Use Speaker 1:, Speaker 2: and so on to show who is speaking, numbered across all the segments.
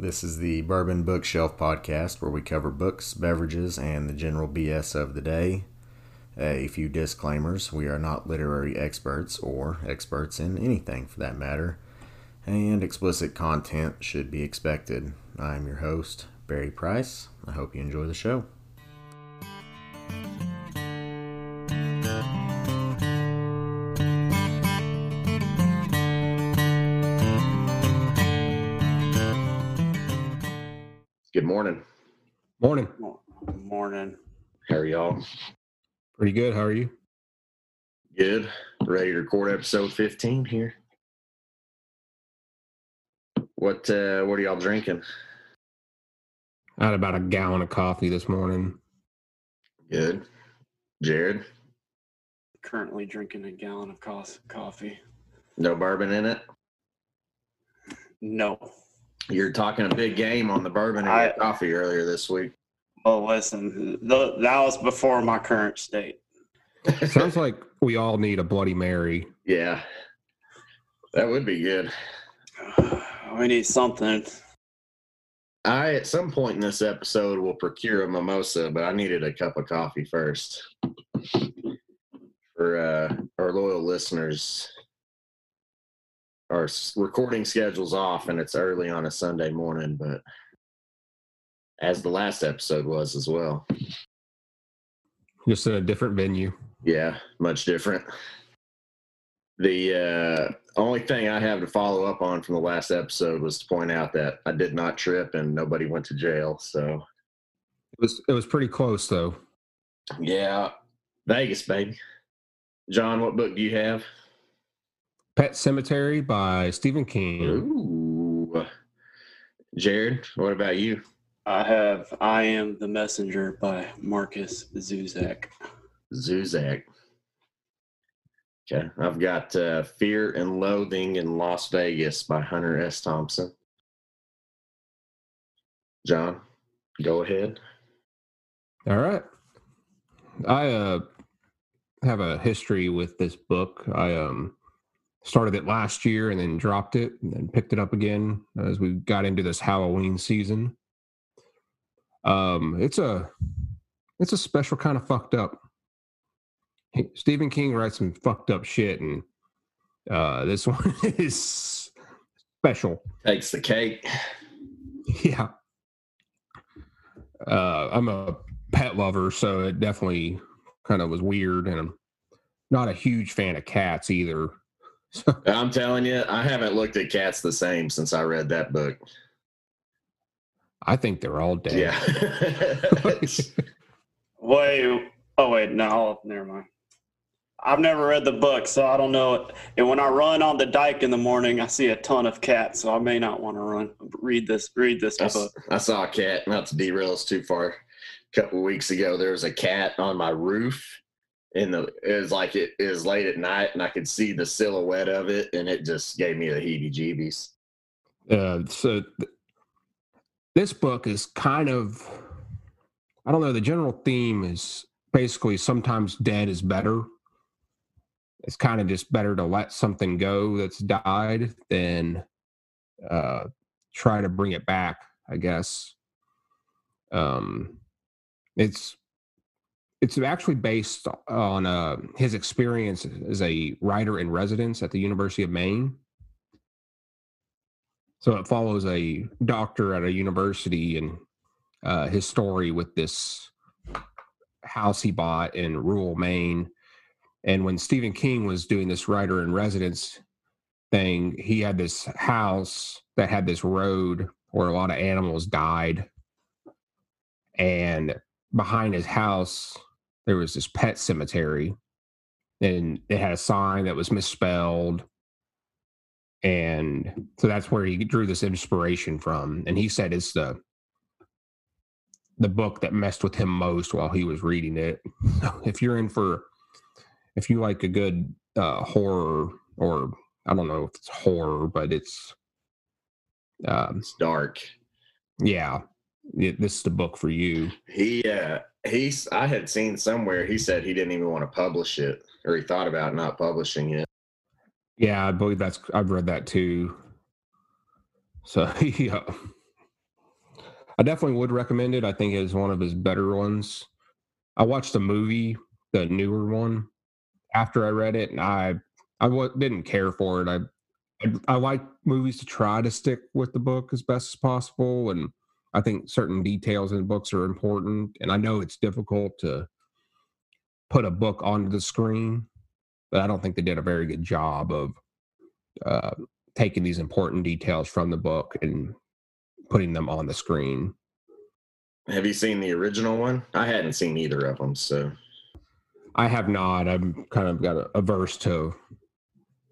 Speaker 1: This is the Bourbon Bookshelf podcast where we cover books, beverages, and the general BS of the day. A few disclaimers we are not literary experts or experts in anything for that matter, and explicit content should be expected. I'm your host, Barry Price. I hope you enjoy the show. Morning.
Speaker 2: Morning.
Speaker 3: Morning.
Speaker 1: How are y'all?
Speaker 2: Pretty good. How are you?
Speaker 1: Good. Ready to record episode 15 here. What uh what are y'all drinking?
Speaker 2: I had about a gallon of coffee this morning.
Speaker 1: Good. Jared,
Speaker 3: Currently drinking a gallon of cos- coffee.
Speaker 1: no bourbon in it?
Speaker 3: No.
Speaker 1: You're talking a big game on the bourbon and
Speaker 3: I-
Speaker 1: your coffee earlier this week.
Speaker 3: Well, listen, th- that was before my current state.
Speaker 2: Sounds like we all need a Bloody Mary.
Speaker 1: yeah. That would be good.
Speaker 3: We need something.
Speaker 1: I at some point in this episode will procure a mimosa, but I needed a cup of coffee first. For uh, our loyal listeners, our recording schedule's off and it's early on a Sunday morning, but as the last episode was as well.
Speaker 2: Just in a different venue.
Speaker 1: Yeah, much different. The uh, only thing I have to follow up on from the last episode was to point out that I did not trip and nobody went to jail. So
Speaker 2: It was it was pretty close though.
Speaker 1: Yeah, Vegas, baby. John, what book do you have?
Speaker 2: Pet Sematary by Stephen King.
Speaker 1: Ooh. Jared, what about you?
Speaker 3: I have I Am the Messenger by Markus Zusak.
Speaker 1: Zusak. Okay, I've got uh, Fear and Loathing in Las Vegas by Hunter S. Thompson. John, go ahead.
Speaker 2: All right. I uh have a history with this book. I um started it last year and then dropped it and then picked it up again as we got into this Halloween season. Um it's a it's a special kind of fucked up. He- Stephen King writes some fucked up shit and uh this one is special.
Speaker 1: Takes the cake.
Speaker 2: Yeah. Uh, I'm a pet lover, so it definitely kind of was weird, and I'm not a huge fan of cats either. So
Speaker 1: I'm telling you, I haven't looked at cats the same since I read that book.
Speaker 2: I think they're all dead.
Speaker 1: Yeah.
Speaker 3: Wait, oh wait, no, never mind. I've never read the book, so I don't know. And when I run on the dike in the morning, I see a ton of cats, so I may not want to run. Read this. Read this
Speaker 1: I, s-
Speaker 3: book.
Speaker 1: I saw a cat, not to derail us too far. A couple weeks ago, there was a cat on my roof. In the it was like it, was late at night, and I could see the silhouette of it, and it just gave me the heebie-jeebies.
Speaker 2: Uh, so th- this book is kind of, I don't know. The general theme is basically sometimes dead is better. It's kind of just better to let something go that's died than uh, try to bring it back. I guess. Um, it's it's actually based on uh, his experience as a writer in residence at the University of Maine. So it follows a doctor at a university and uh, his story with this house he bought in rural Maine. And when Stephen King was doing this writer in residence thing, he had this house that had this road where a lot of animals died. And behind his house, there was this pet cemetery. And it had a sign that was misspelled and so that's where he drew this inspiration from and he said it's the the book that messed with him most while he was reading it if you're in for if you like a good uh horror or i don't know if it's horror but it's um
Speaker 1: It's dark.
Speaker 2: yeah it, this is the book for you
Speaker 1: He uh he's I had seen somewhere he said he didn't even want to publish it, or he thought about not publishing it.
Speaker 2: yeah i believe that's i've read that too so yeah I definitely would recommend it. I think it's one of his better ones. I watched the movie, the newer one, after I read it, and I I w- didn't care for it. I, I I like movies to try to stick with the book as best as possible, and I think certain details in books are important. And I know it's difficult to put a book onto the screen, but I don't think they did a very good job of uh, taking these important details from the book and putting them on the screen.
Speaker 1: Have you seen the original one? I hadn't seen either of them, so
Speaker 2: I have not. I'm kind of got averse to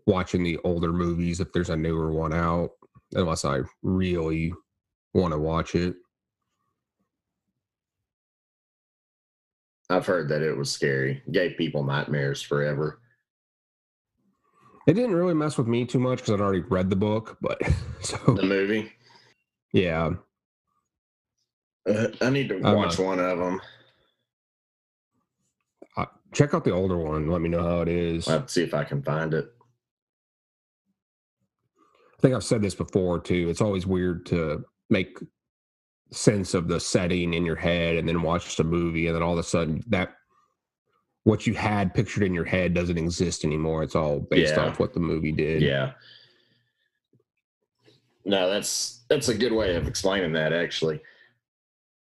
Speaker 2: watching the older movies if there's a newer one out, unless I really want to watch it.
Speaker 1: I've heard that it was scary. Gave people nightmares forever.
Speaker 2: It didn't really mess with me too much because I'd already read the book, but so
Speaker 1: the movie.
Speaker 2: Yeah,
Speaker 1: uh, I need to watch one of them.
Speaker 2: Uh, check out the older one. Let me know how it is.
Speaker 1: I'll see if I can find it.
Speaker 2: I think I've said this before too. It's always weird to make sense of the setting in your head and then watch the movie and then all of a sudden that what you had pictured in your head doesn't exist anymore. It's all based yeah. off what the movie did.
Speaker 1: Yeah. No, that's that's a good way of explaining that actually.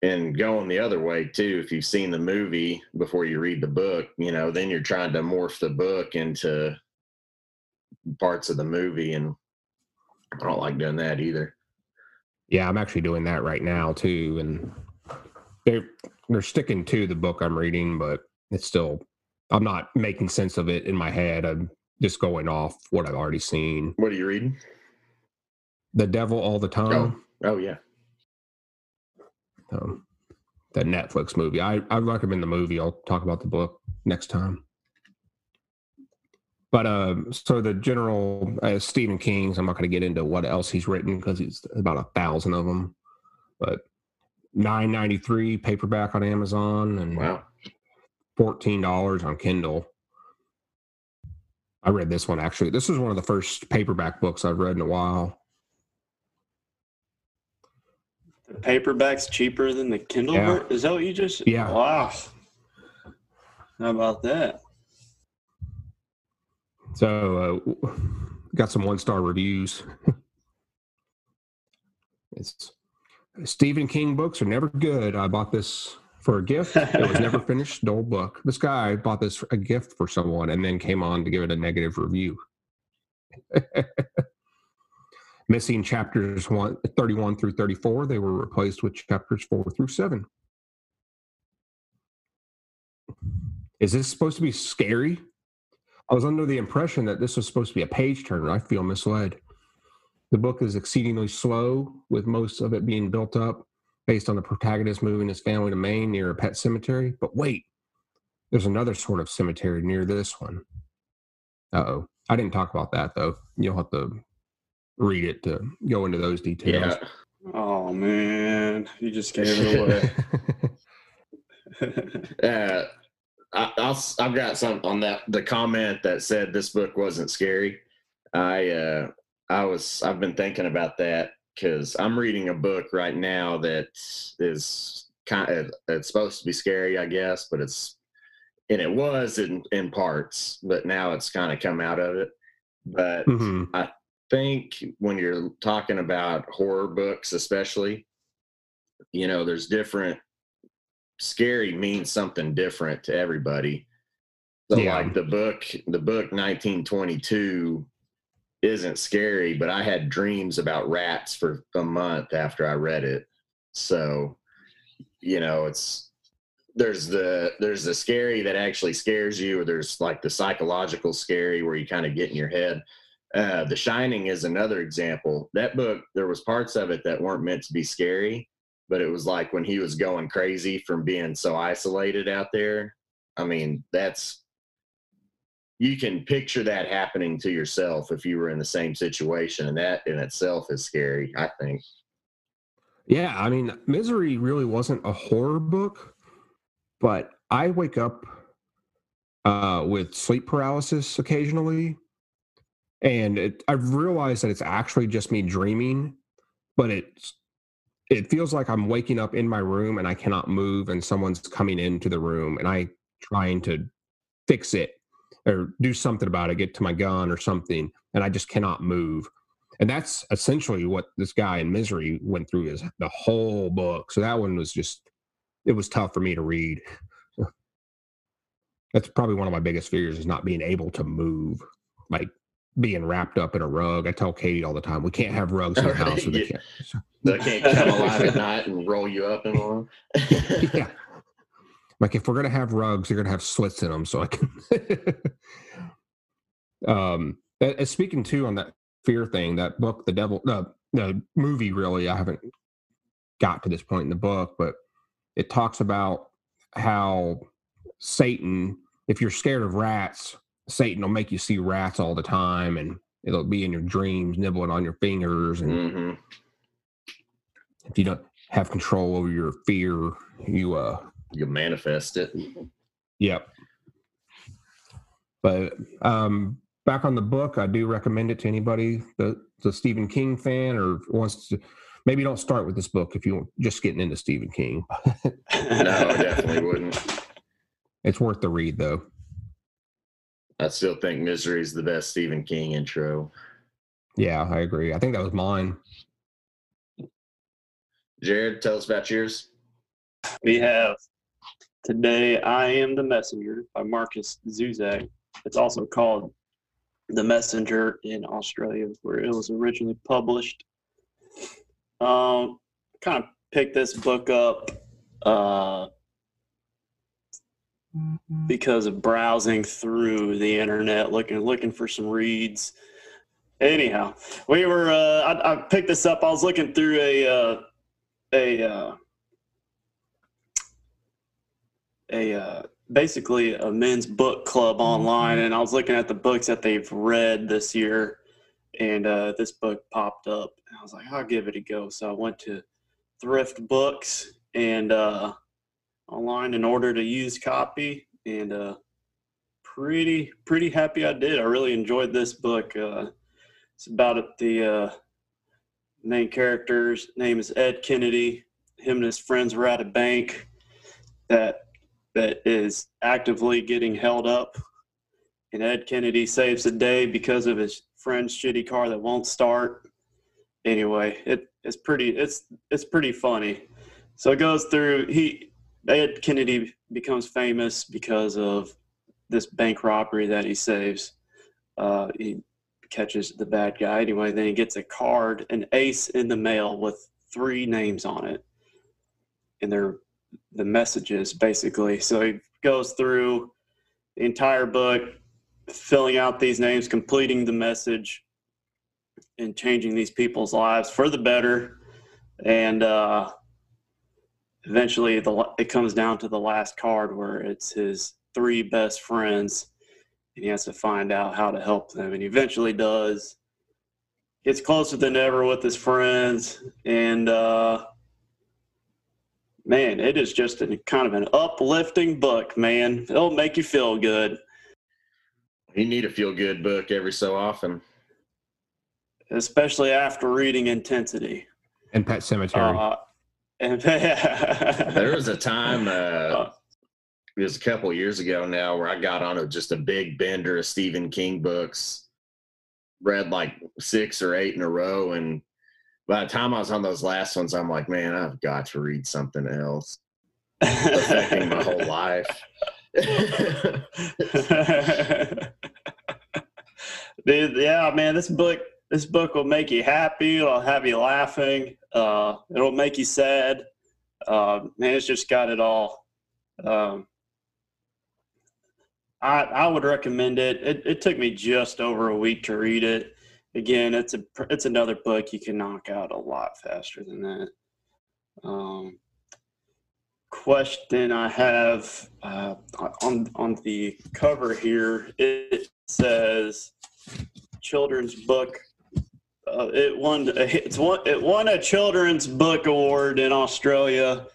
Speaker 1: And going the other way too, if you've seen the movie before you read the book, you know, then you're trying to morph the book into parts of the movie and I don't like doing that either.
Speaker 2: Yeah, I'm actually doing that right now too, and they're they're sticking to the book I'm reading, but it's still I'm not making sense of it in my head. I'm just going off what I've already seen.
Speaker 1: What are you reading?
Speaker 2: The Devil All the Time.
Speaker 1: Oh, oh yeah.
Speaker 2: Um, the Netflix movie. I I recommend the movie. I'll talk about the book next time. But uh, so the general uh, Stephen King's. I'm not going to get into what else he's written because he's about a thousand of them. But nine ninety three paperback on Amazon and
Speaker 1: wow,
Speaker 2: fourteen dollars on Kindle. I read this one actually. This is one of the first paperback books I've read in a while.
Speaker 3: The paperback's cheaper than the Kindle. Yeah. Is that what you just?
Speaker 2: Yeah.
Speaker 3: Wow. How about that?
Speaker 2: So uh, got some one star reviews. it's Stephen King books are never good. I bought this for a gift. It was never finished. Dull book. This guy bought this a gift for someone and then came on to give it a negative review. Missing chapters one, 31 through 34. They were replaced with chapters 4 through 7. Is this supposed to be scary? I was under the impression that this was supposed to be a page turner. I feel misled. The book is exceedingly slow, with most of it being built up based on the protagonist moving his family to Maine near a pet cemetery. But wait, there's another sort of cemetery near this one. Uh oh. I didn't talk about that though. You'll have to read it to go into those details.
Speaker 3: Yeah. Oh man, you just gave it
Speaker 1: away. uh, I, will I've got some on that the comment that said this book wasn't scary. I uh, I was I've been thinking about that because I'm reading a book right now that is kind of it's supposed to be scary, I guess, but it's and it was in in parts, but now it's kind of come out of it. But mm-hmm. I think when you're talking about horror books, especially, you know, there's different scary means something different to everybody. So yeah. like the book, the book 1922 isn't scary, but I had dreams about rats for a month after I read it. So, you know, it's there's the there's the scary that actually scares you, or there's like the psychological scary where you kind of get in your head. Uh, the Shining is another example. That book, there was parts of it that weren't meant to be scary, but it was like when he was going crazy from being so isolated out there. I mean, that's you can picture that happening to yourself if you were in the same situation, and that in itself is scary. I think.
Speaker 2: Yeah, I mean, Misery really wasn't a horror book, but I wake up uh, with sleep paralysis occasionally, and it, I've realized that it's actually just me dreaming, but it's it feels like I'm waking up in my room and I cannot move, and someone's coming into the room, and I trying to fix it or do something about it, get to my gun or something, and I just cannot move. And that's essentially what this guy in misery went through is the whole book. So that one was just it was tough for me to read. That's probably one of my biggest fears is not being able to move, like being wrapped up in a rug. I tell Katie all the time, we can't have rugs in our house.
Speaker 1: Yeah. They can't come alive at night and roll you up in one.
Speaker 2: yeah. Like if we're gonna have rugs, they're gonna have slits in them, so I can. um, uh, uh, speaking too on that fear thing, that book, the devil, the the movie, really, I haven't got to this point in the book, but it talks about how Satan, if you're scared of rats, Satan will make you see rats all the time, and it'll be in your dreams, nibbling on your fingers, and
Speaker 1: hmm
Speaker 2: if you don't have control over your fear, you uh
Speaker 1: You manifest it.
Speaker 2: Yep. But um, back on the book, I do recommend it to anybody that's a Stephen King fan or wants to. Maybe don't start with this book if you're just getting into Stephen King.
Speaker 1: No, I definitely wouldn't.
Speaker 2: It's worth the read, though.
Speaker 1: I still think Misery is the best Stephen King intro.
Speaker 2: Yeah, I agree. I think that was mine.
Speaker 1: Jared, tell us about yours.
Speaker 3: We have Today I Am the Messenger by Markus Zusak. It's also called The Messenger in Australia, where it was originally published. Um, kind of picked this book up uh, because of browsing through the internet, looking looking for some reads. Anyhow, we were. Uh, I, I picked this up. I was looking through a uh, a uh, a uh, basically a men's book club online, and I was looking at the books that they've read this year, and uh, this book popped up, and I was like, I'll give it a go. So I went to Thrift Books and uh, online and ordered a used copy, and uh, pretty pretty happy I did. I really enjoyed this book. Uh, it's about the uh, main character's name is Ed Kennedy. Him and his friends were at a bank that that is actively getting held up. And Ed Kennedy saves the day because of his friend's shitty car that won't start. Anyway, it, it's pretty it's it's pretty funny. So it goes through he Ed Kennedy becomes famous because of this bank robbery that he saves. Uh, he catches the bad guy anyway. Then he gets a card, an ace in the mail with three names on it, and they're the messages basically. So he goes through the entire book, filling out these names, completing the message, and changing these people's lives for the better. And uh, eventually, the it comes down to the last card where it's his three best friends, and he has to find out how to help them. And he eventually does. Gets closer than ever with his friends, and uh, man, it is just a kind of an uplifting book, man. It'll make you feel good,
Speaker 1: You need a feel good book every so often.
Speaker 3: especially after reading Intensity.
Speaker 2: And Pet Sematary.
Speaker 3: Uh, and
Speaker 1: There was a time, uh, it was a couple years ago now, where I got on a, just a big bender of Stephen King books, read like six or eight in a row. And by the time I was on those last ones, I'm like, man, I've got to read something else. Affecting my whole life.
Speaker 3: Dude, yeah, man, this book this book will make you happy. It'll have you laughing. Uh, it'll make you sad. Uh, man, it's just got it all. Um, I I would recommend it. it. It took me just over a week to read it. Again, it's a it's another book you can knock out a lot faster than that. Um, question I have uh, on on the cover here. It says children's book. Uh, it won. It's won. It won a children's book award in Australia.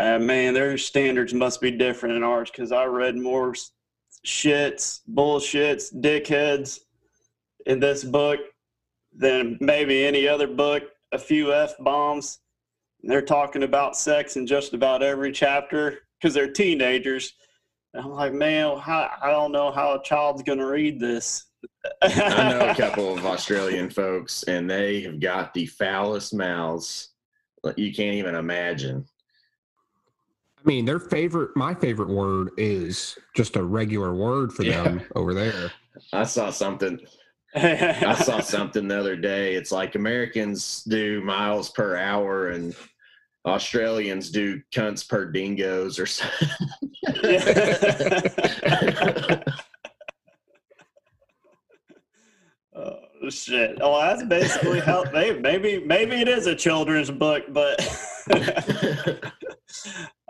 Speaker 3: Uh, man, their standards must be different than ours because I read more shits, bullshits, dickheads in this book than maybe any other book. A few f bombs they're talking about sex in just about every chapter because they're teenagers. And I'm like, man, how, I don't know how a child's going to read this.
Speaker 1: I know a couple of Australian folks, and they have got the foulest mouths you can't even imagine.
Speaker 2: I mean, their favorite, my favorite word is just a regular word for them over there.
Speaker 1: I saw something. I saw something the other day. It's like Americans do miles per hour and Australians do cunts per dingoes or something.
Speaker 3: shit! Oh, that's basically how maybe maybe it is a children's book, but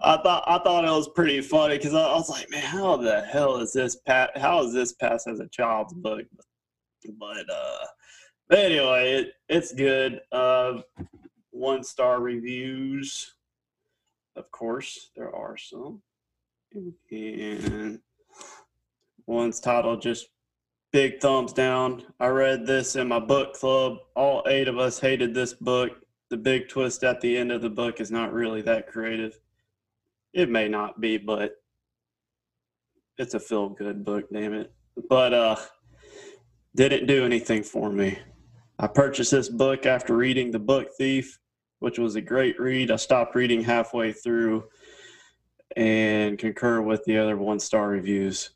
Speaker 3: I thought I thought it was pretty funny because I, I, was like, man, how the hell is this pat? How is this pass as a child's book? But uh, but anyway, it, it's good. Uh, one star reviews, of course, there are some, and one's titled just big thumbs down. I read this in my book club. All eight of us hated this book. The big twist at the end of the book is not really that creative. It may not be, but it's a feel good book, damn it. But uh didn't do anything for me. I purchased this book after reading The Book Thief, which was a great read. I stopped reading halfway through and concur with the other one star reviews.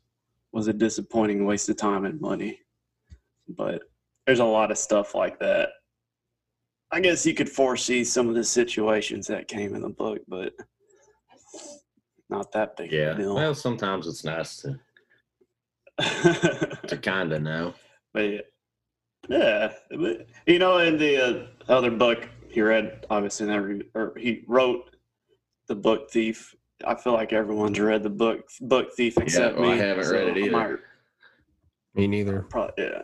Speaker 3: Was a disappointing waste of time and money. But there's a lot of stuff like that. I guess you could foresee some of the situations that came in the book, but not that big
Speaker 1: yeah.
Speaker 3: deal.
Speaker 1: Well, sometimes it's nice to to kind of know.
Speaker 3: But yeah, you know, in the uh, other book he read, obviously never, or he wrote the book Thief. I feel like everyone's read the book book Thief except
Speaker 1: yeah, well,
Speaker 3: me.
Speaker 1: I haven't so read it either. Might,
Speaker 2: me neither.
Speaker 3: Probably, yeah.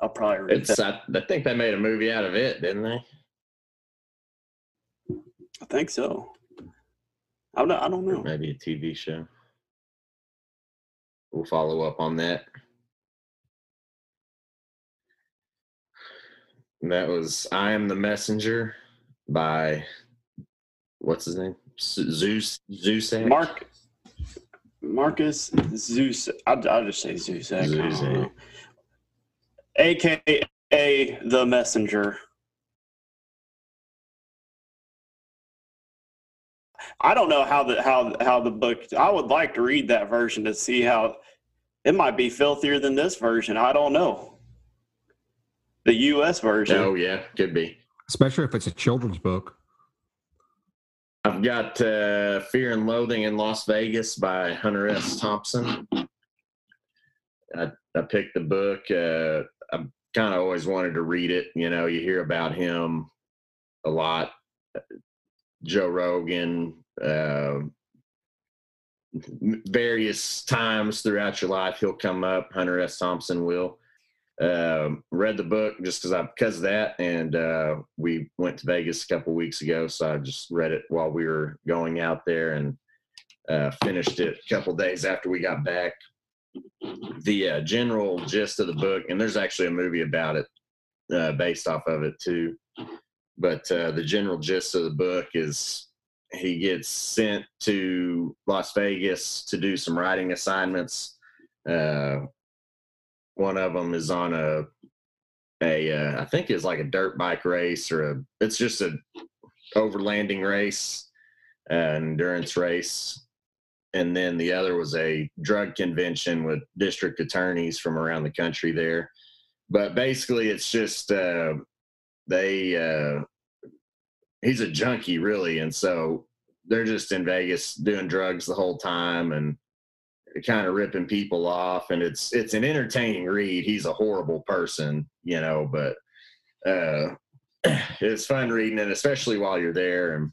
Speaker 3: I'll probably read
Speaker 1: it's, I, I think they made a movie out of it, didn't they?
Speaker 3: I think so. I don't, I don't know.
Speaker 1: maybe a TV show. We'll follow up on that. And that was I Am the Messenger by what's his name? Zeus Zeus
Speaker 3: Mark Marcus Zeus. I'll, I'll just say Zeus. Zeus. AKA the Messenger. I don't know how the how how the book. I would like to read that version to see how it might be filthier than this version. I don't know. The U.S. version.
Speaker 1: Oh yeah, could be.
Speaker 2: Especially if it's a children's book.
Speaker 1: I've got uh, Fear and Loathing in Las Vegas by Hunter S. Thompson. I, I picked the book. Uh, I kind of always wanted to read it. You know, you hear about him a lot. Joe Rogan, uh, various times throughout your life, he'll come up. Hunter S. Thompson will. Uh, read the book just because I because of that, and uh, we went to Vegas a couple weeks ago, so I just read it while we were going out there and uh, finished it a couple days after we got back. The uh, general gist of the book, and there's actually a movie about it uh, based off of it too. But uh, the general gist of the book is he gets sent to Las Vegas to do some writing assignments. Uh, one of them is on a a uh, I think it's like a dirt bike race or a it's just a overlanding race, an endurance race, and then the other was a drug convention with district attorneys from around the country there. But basically, it's just uh, they uh, he's a junkie really, and so they're just in Vegas doing drugs the whole time and kind of ripping people off. And it's it's an entertaining read. He's a horrible person, you know, but uh, it's fun reading it, especially while you're there and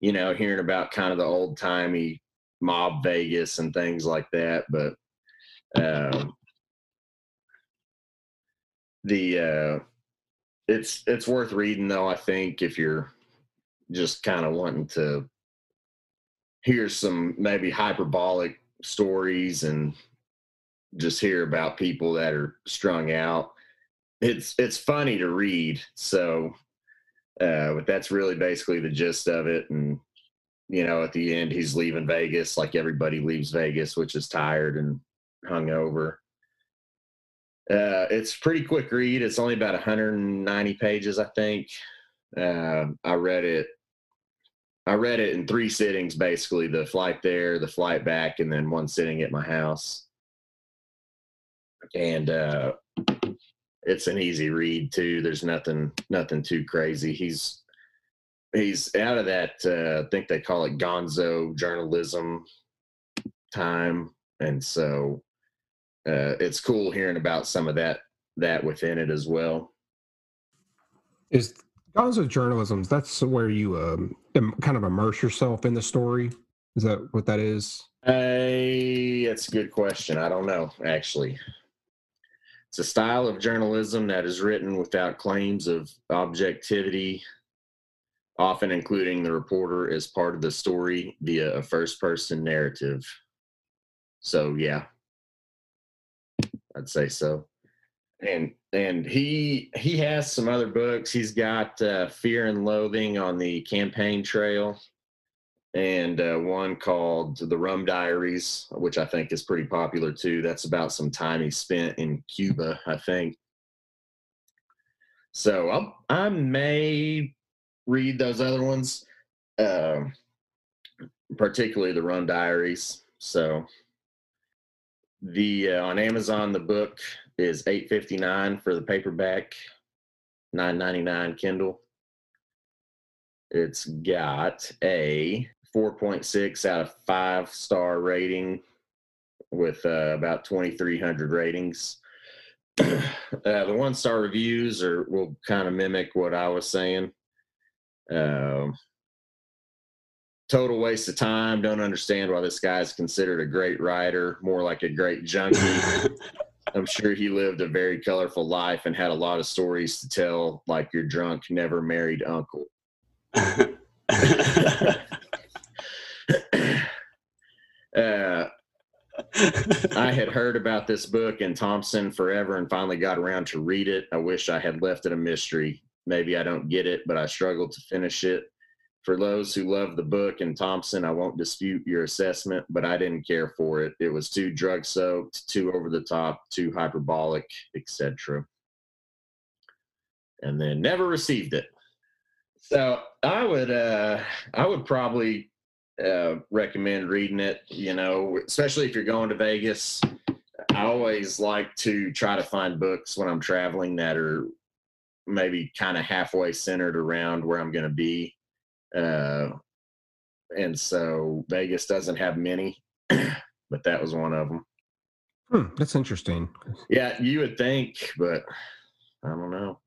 Speaker 1: you know hearing about kind of the old timey mob Vegas and things like that. But um, the uh, it's it's worth reading though. I think if you're just kind of wanting to hear some maybe hyperbolic stories and just hear about people that are strung out. It's it's funny to read. So Uh, but that's really basically the gist of it. And you know, at the end, he's leaving Vegas like everybody leaves Vegas, which is tired and hungover. Uh, it's pretty quick read. It's only about 190 pages, I think. Uh, I read it. I read it in three sittings, basically the flight there, the flight back, and then one sitting at my house. And uh, it's an easy read too. There's nothing, nothing too crazy. He's he's out of that. Uh, I think they call it Gonzo journalism time, and so uh, it's cool hearing about some of that that within it as well.
Speaker 2: Is Gonzo journalism? That's where you um, kind of immerse yourself in the story. Is that what that is?
Speaker 1: Hey, that's a good question. I don't know actually. It's a style of journalism that is written without claims of objectivity, often including the reporter as part of the story via a first person narrative. So, yeah, I'd say so. And and he he has some other books. He's got uh, Fear and Loathing on the Campaign Trail, and uh, one called The Rum Diaries, which I think is pretty popular too. That's about some time he spent in Cuba, I think. So I'll, I may read those other ones, uh, particularly the Rum Diaries. So the uh, on Amazon the book is eight fifty nine for the paperback, nine ninety nine Kindle. It's got a 4.6 out of 5 star rating with uh, about 2300 ratings. Uh, the one star reviews are will kind of mimic what i was saying. Uh, total waste of time. Don't understand why this guy is considered a great writer more like a great junkie i'm sure he lived a very colorful life and had a lot of stories to tell like your drunk never married uncle uh, I had heard about this book in Thompson forever and finally got around to read it. I wish I had left it a mystery. Maybe I don't get it, but I struggled to finish it. For those who love the book and Thompson, I won't dispute your assessment, but I didn't care for it. It was too drug soaked, too over the top, too hyperbolic, etc. And then never received it. So I would uh I would probably uh, recommend reading it. You know, especially if you're going to Vegas. I always like to try to find books when I'm traveling that are maybe kind of halfway centered around where I'm going to be. Uh, and so Vegas doesn't have many, but that was one of them.
Speaker 2: Hmm, that's interesting.
Speaker 1: Yeah, you would think, but I don't know.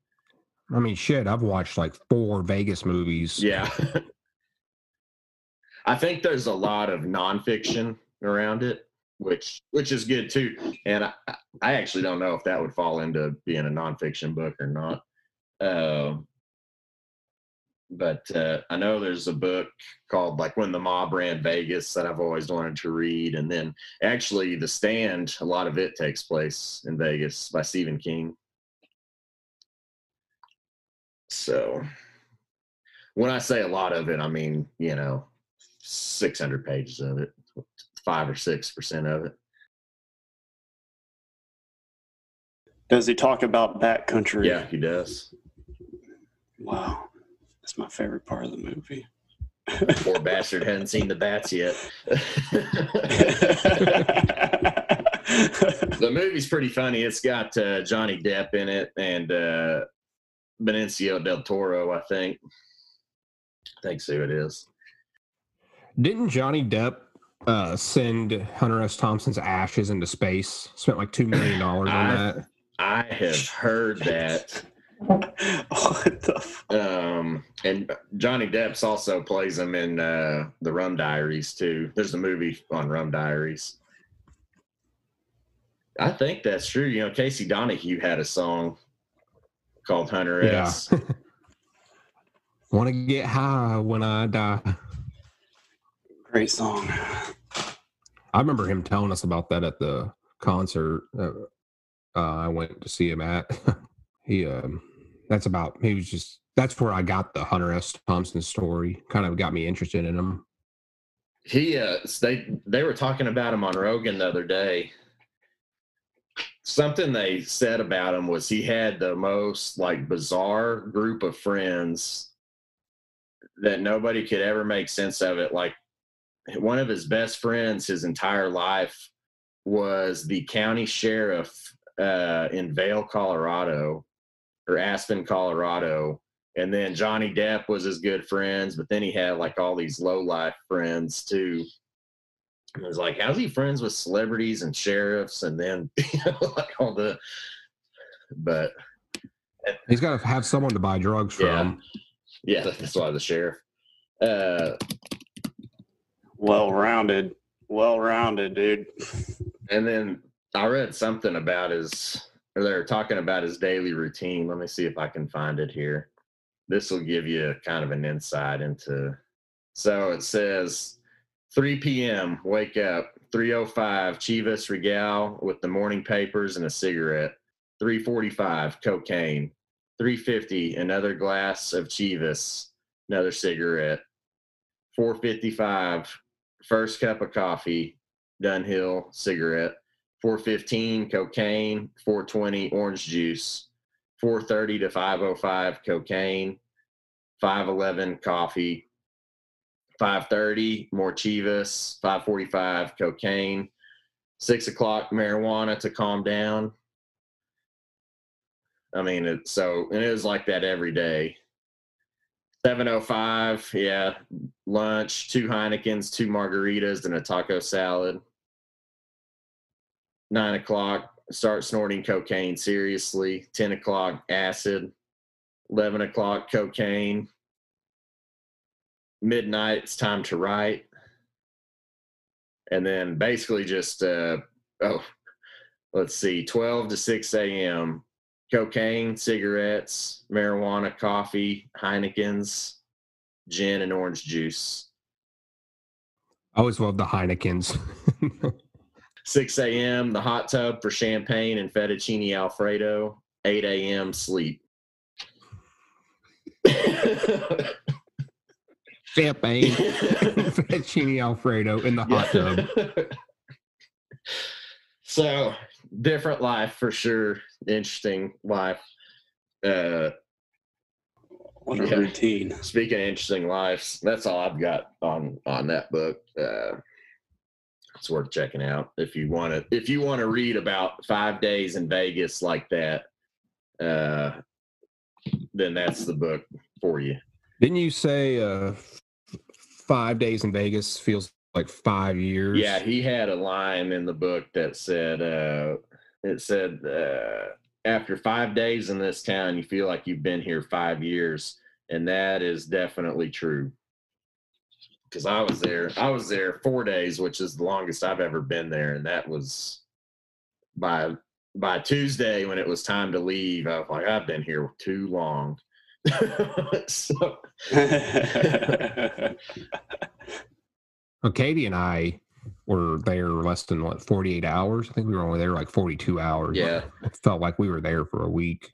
Speaker 2: I mean, shit, I've watched like four Vegas movies.
Speaker 1: Yeah. I think there's a lot of nonfiction around it, which which is good too. And I, I actually don't know if that would fall into being a nonfiction book or not. Uh, but uh, I know there's a book called like When the Mob Ran Vegas that I've always wanted to read, and then actually The Stand. A lot of it takes place in Vegas by Stephen King. So when I say a lot of it, I mean you know 600 pages of it, five or six percent of it.
Speaker 3: Does he talk about bat country?
Speaker 1: Yeah, he does.
Speaker 3: Wow. That's my favorite part of the movie.
Speaker 1: Poor bastard hadn't seen the bats yet. the movie's pretty funny. It's got uh, Johnny Depp in it and uh, Benicio del Toro, I think. I think so it is.
Speaker 2: Didn't Johnny Depp uh, send Hunter S. Thompson's ashes into space? Spent like two million dollars on
Speaker 1: I-
Speaker 2: that.
Speaker 1: I have heard that.
Speaker 3: What the f-
Speaker 1: Um, and Johnny Depp's also plays him in uh, the Rum Diaries too. There's a movie on Rum Diaries. I think that's true. You know, Casey Donahew had a song called Hunter
Speaker 2: Yeah. Want to get high when I die.
Speaker 3: Great song.
Speaker 2: I remember him telling us about that at the concert uh, uh, I went to see him at. he, um, that's about. He was just that's where I got the Hunter S. Thompson story. Kind of got me interested in him.
Speaker 1: He uh they they were talking about him on Rogan the other day. Something they said about him was he had the most like bizarre group of friends that nobody could ever make sense of it. Like one of his best friends his entire life was the county sheriff uh, in Vail, Colorado, or Aspen, Colorado. And then Johnny Depp was his good friends, but then he had like all these low life friends too. And it was like, how's he friends with celebrities and sheriffs and then you know, like all the but
Speaker 2: He's got to have someone to buy drugs from.
Speaker 1: yeah, that's why the sheriff. Uh
Speaker 3: well rounded, well rounded, dude.
Speaker 1: And then I read something about his, or they're talking about his daily routine. Let me see if I can find it here. This will give you kind of an insight into. So it says 3 p.m., wake up, 305, Chivas Regal with the morning papers and a cigarette. 345, cocaine. 350, another glass of Chivas, another cigarette. 455, first cup of coffee, Dunhill cigarette, 415 cocaine, 420 orange juice, 430 to 505 cocaine, 511 coffee, 530 more Chivas, 545 cocaine, six o'clock marijuana to calm down. I mean, it, so and it was like that every day. 705, yeah, lunch, two Heinekens, two margaritas, and a taco salad. Nine o'clock, start snorting cocaine seriously. 10 o'clock, acid. 11 o'clock, cocaine. Midnight, it's time to write. And then basically just, uh, oh, let's see, 12 to 6 a.m., cocaine, cigarettes, marijuana, coffee, Heinekens, gin, and orange juice.
Speaker 2: I always loved the Heinekens.
Speaker 1: 6 a.m., the hot tub for champagne and fettuccine Alfredo. 8 a.m., sleep.
Speaker 2: Champagne, fettuccine Alfredo in the hot tub.
Speaker 1: so, different life for sure. Interesting life. Uh,
Speaker 3: What a
Speaker 1: Yeah.
Speaker 3: routine.
Speaker 1: speaking of interesting lives, that's all I've got on on that book. Uh, it's worth checking out if you want to. If you want to read about five days in Vegas like that, uh, then that's the book for you.
Speaker 2: Didn't you say uh, five days in Vegas feels like five years?
Speaker 1: Yeah, he had a line in the book that said, uh, "It said uh, after five days in this town, you feel like you've been here five years," and that is definitely true. Because I was there, I was there four days, which is the longest I've ever been there, and that was by by Tuesday when it was time to leave. I was like, I've been here too long. so,
Speaker 2: Well, Katie and I were there less than what 48 hours. I think we were only there like 42 hours.
Speaker 1: yeah.
Speaker 2: It felt like we were there for a week.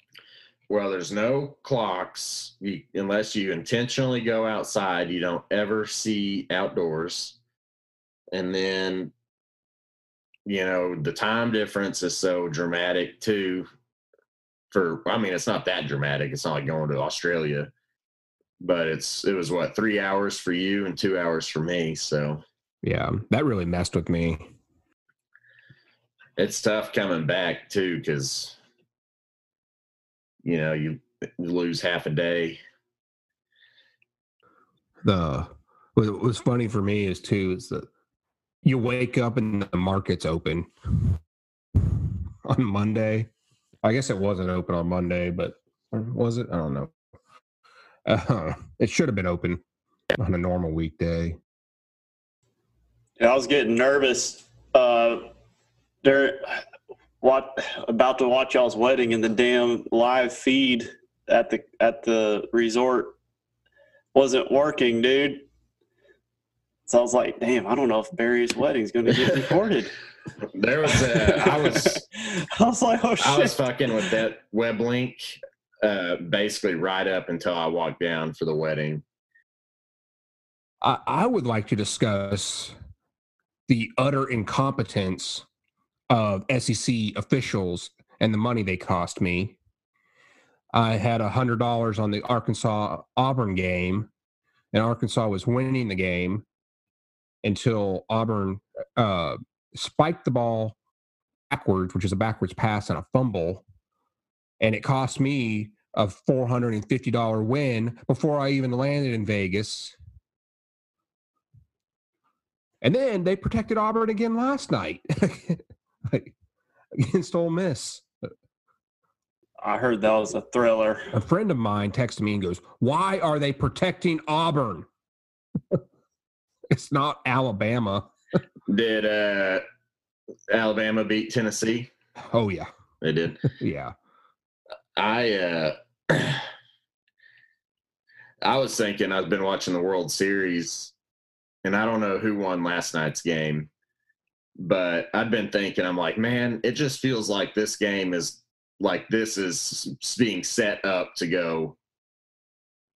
Speaker 1: Well, there's no clocks you, unless you intentionally go outside. You don't ever see outdoors. And then, you know, the time difference is so dramatic too. For, I mean, it's not that dramatic. It's not like going to Australia, but it's, it was what, three hours for you and two hours for me. So
Speaker 2: Yeah, that really messed with me.
Speaker 1: it's tough coming back too, because, you know, you lose half a day.
Speaker 2: The what was funny for me is too is that you wake up and the market's open on Monday. I guess it wasn't open on Monday, but was it? I don't know. Uh, it should have been open on a normal weekday.
Speaker 3: Yeah, I was getting nervous. Uh, there, what about to watch y'all's wedding and the damn live feed at the at the resort wasn't working, dude. So I was like, damn, I don't know if Barry's wedding's going to get recorded.
Speaker 1: There was a, I was
Speaker 3: I was like, oh shit.
Speaker 1: I was fucking with that web link uh, basically right up until I walked down for the wedding.
Speaker 2: I, I would like to discuss the utter incompetence of SEC officials and the money they cost me. I had a hundred dollars on the Arkansas Auburn game, and Arkansas was winning the game until Auburn uh, spiked the ball backwards, which is a backwards pass and a fumble, and it cost me a four hundred and fifty dollar win before I even landed in Vegas. And then they protected Auburn again last night like, against Ole Miss.
Speaker 3: I heard that was a thriller.
Speaker 2: A friend of mine texted me and goes, Why are they protecting Auburn? it's not Alabama.
Speaker 1: Did uh, Alabama beat Tennessee?
Speaker 2: Oh, yeah.
Speaker 1: They did.
Speaker 2: Yeah.
Speaker 1: I uh, I was thinking I've been watching the World Series, and I don't know who won last night's game, but I've been thinking I'm like, man, it just feels like this game is like this is being set up to go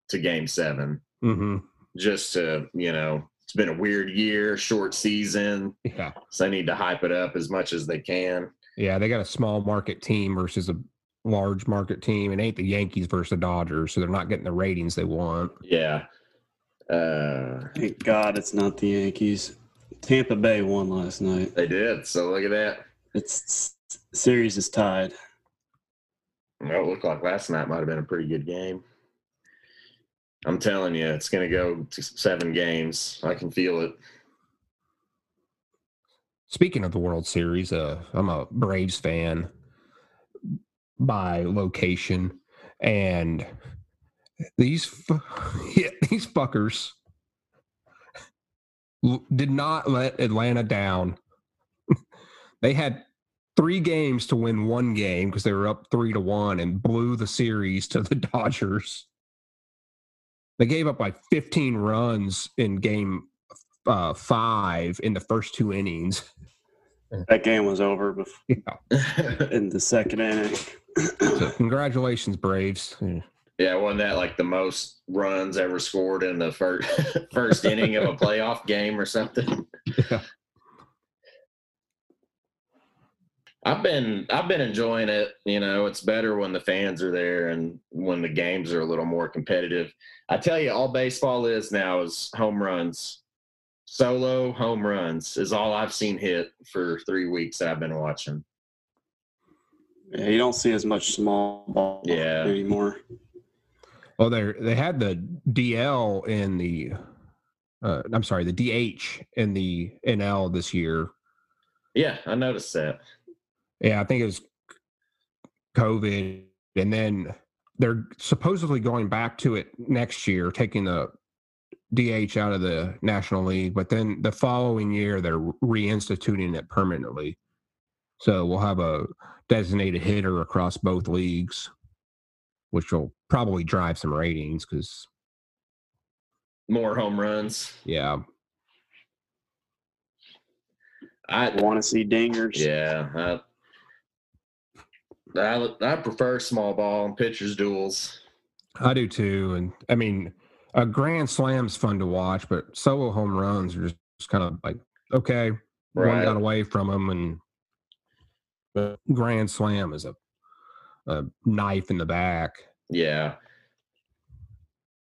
Speaker 1: to Game Seven,
Speaker 2: hmm
Speaker 1: just to you know. It's been a weird year, short season,
Speaker 2: Yeah.
Speaker 1: so they need to hype it up as much as they can.
Speaker 2: Yeah. They got a small market team versus a large market team. It ain't the Yankees versus the Dodgers. So they're not getting the ratings they want.
Speaker 1: Yeah. Uh,
Speaker 3: Thank God it's not the Yankees. Tampa Bay won last night.
Speaker 1: they did. So look at that.
Speaker 3: It's series is tied.
Speaker 1: Well, it looked like last night might have been a pretty good game. I'm telling you, it's going to go to seven games. I can feel it.
Speaker 2: Speaking of the World Series, uh, I'm a Braves fan by location, and these fu- yeah, these fuckers l- did not let Atlanta down. they had three games to win one game because they were up three to one and blew the series to the Dodgers. They gave up like 15 runs in game uh, five in the first two innings.
Speaker 3: That game was over before,
Speaker 2: Yeah.
Speaker 3: in the second inning.
Speaker 2: So congratulations, Braves. Yeah.
Speaker 1: Yeah, wasn't that like the most runs ever scored in the first first inning of a playoff game or something?
Speaker 2: Yeah.
Speaker 1: I've been I've been enjoying it. You know, it's better when the fans are there and when the games are a little more competitive. I tell you, all baseball is now is home runs. Solo home runs is all I've seen hit for three weeks that I've been watching.
Speaker 3: Yeah, you don't see as much small ball
Speaker 1: Yeah.
Speaker 3: anymore.
Speaker 2: Well, they they had the DL in the, uh, I'm sorry, the DH in the NL this year.
Speaker 1: Yeah, I noticed that.
Speaker 2: Yeah, I think it was COVID, and then they're supposedly going back to it next year, taking the DH out of the National League. But then the following year, they're reinstituting it permanently. So we'll have a designated hitter across both leagues, which will probably drive some ratings because,
Speaker 1: More home runs.
Speaker 2: yeah,
Speaker 1: I
Speaker 3: Want to see dingers?
Speaker 1: yeah. I, I I prefer small ball and pitchers duels.
Speaker 2: I do too. And I mean, a grand slam's fun to watch, but solo home runs are just kind of like, okay, one got away from him, and but grand slam is a, a knife in the back
Speaker 1: Yeah,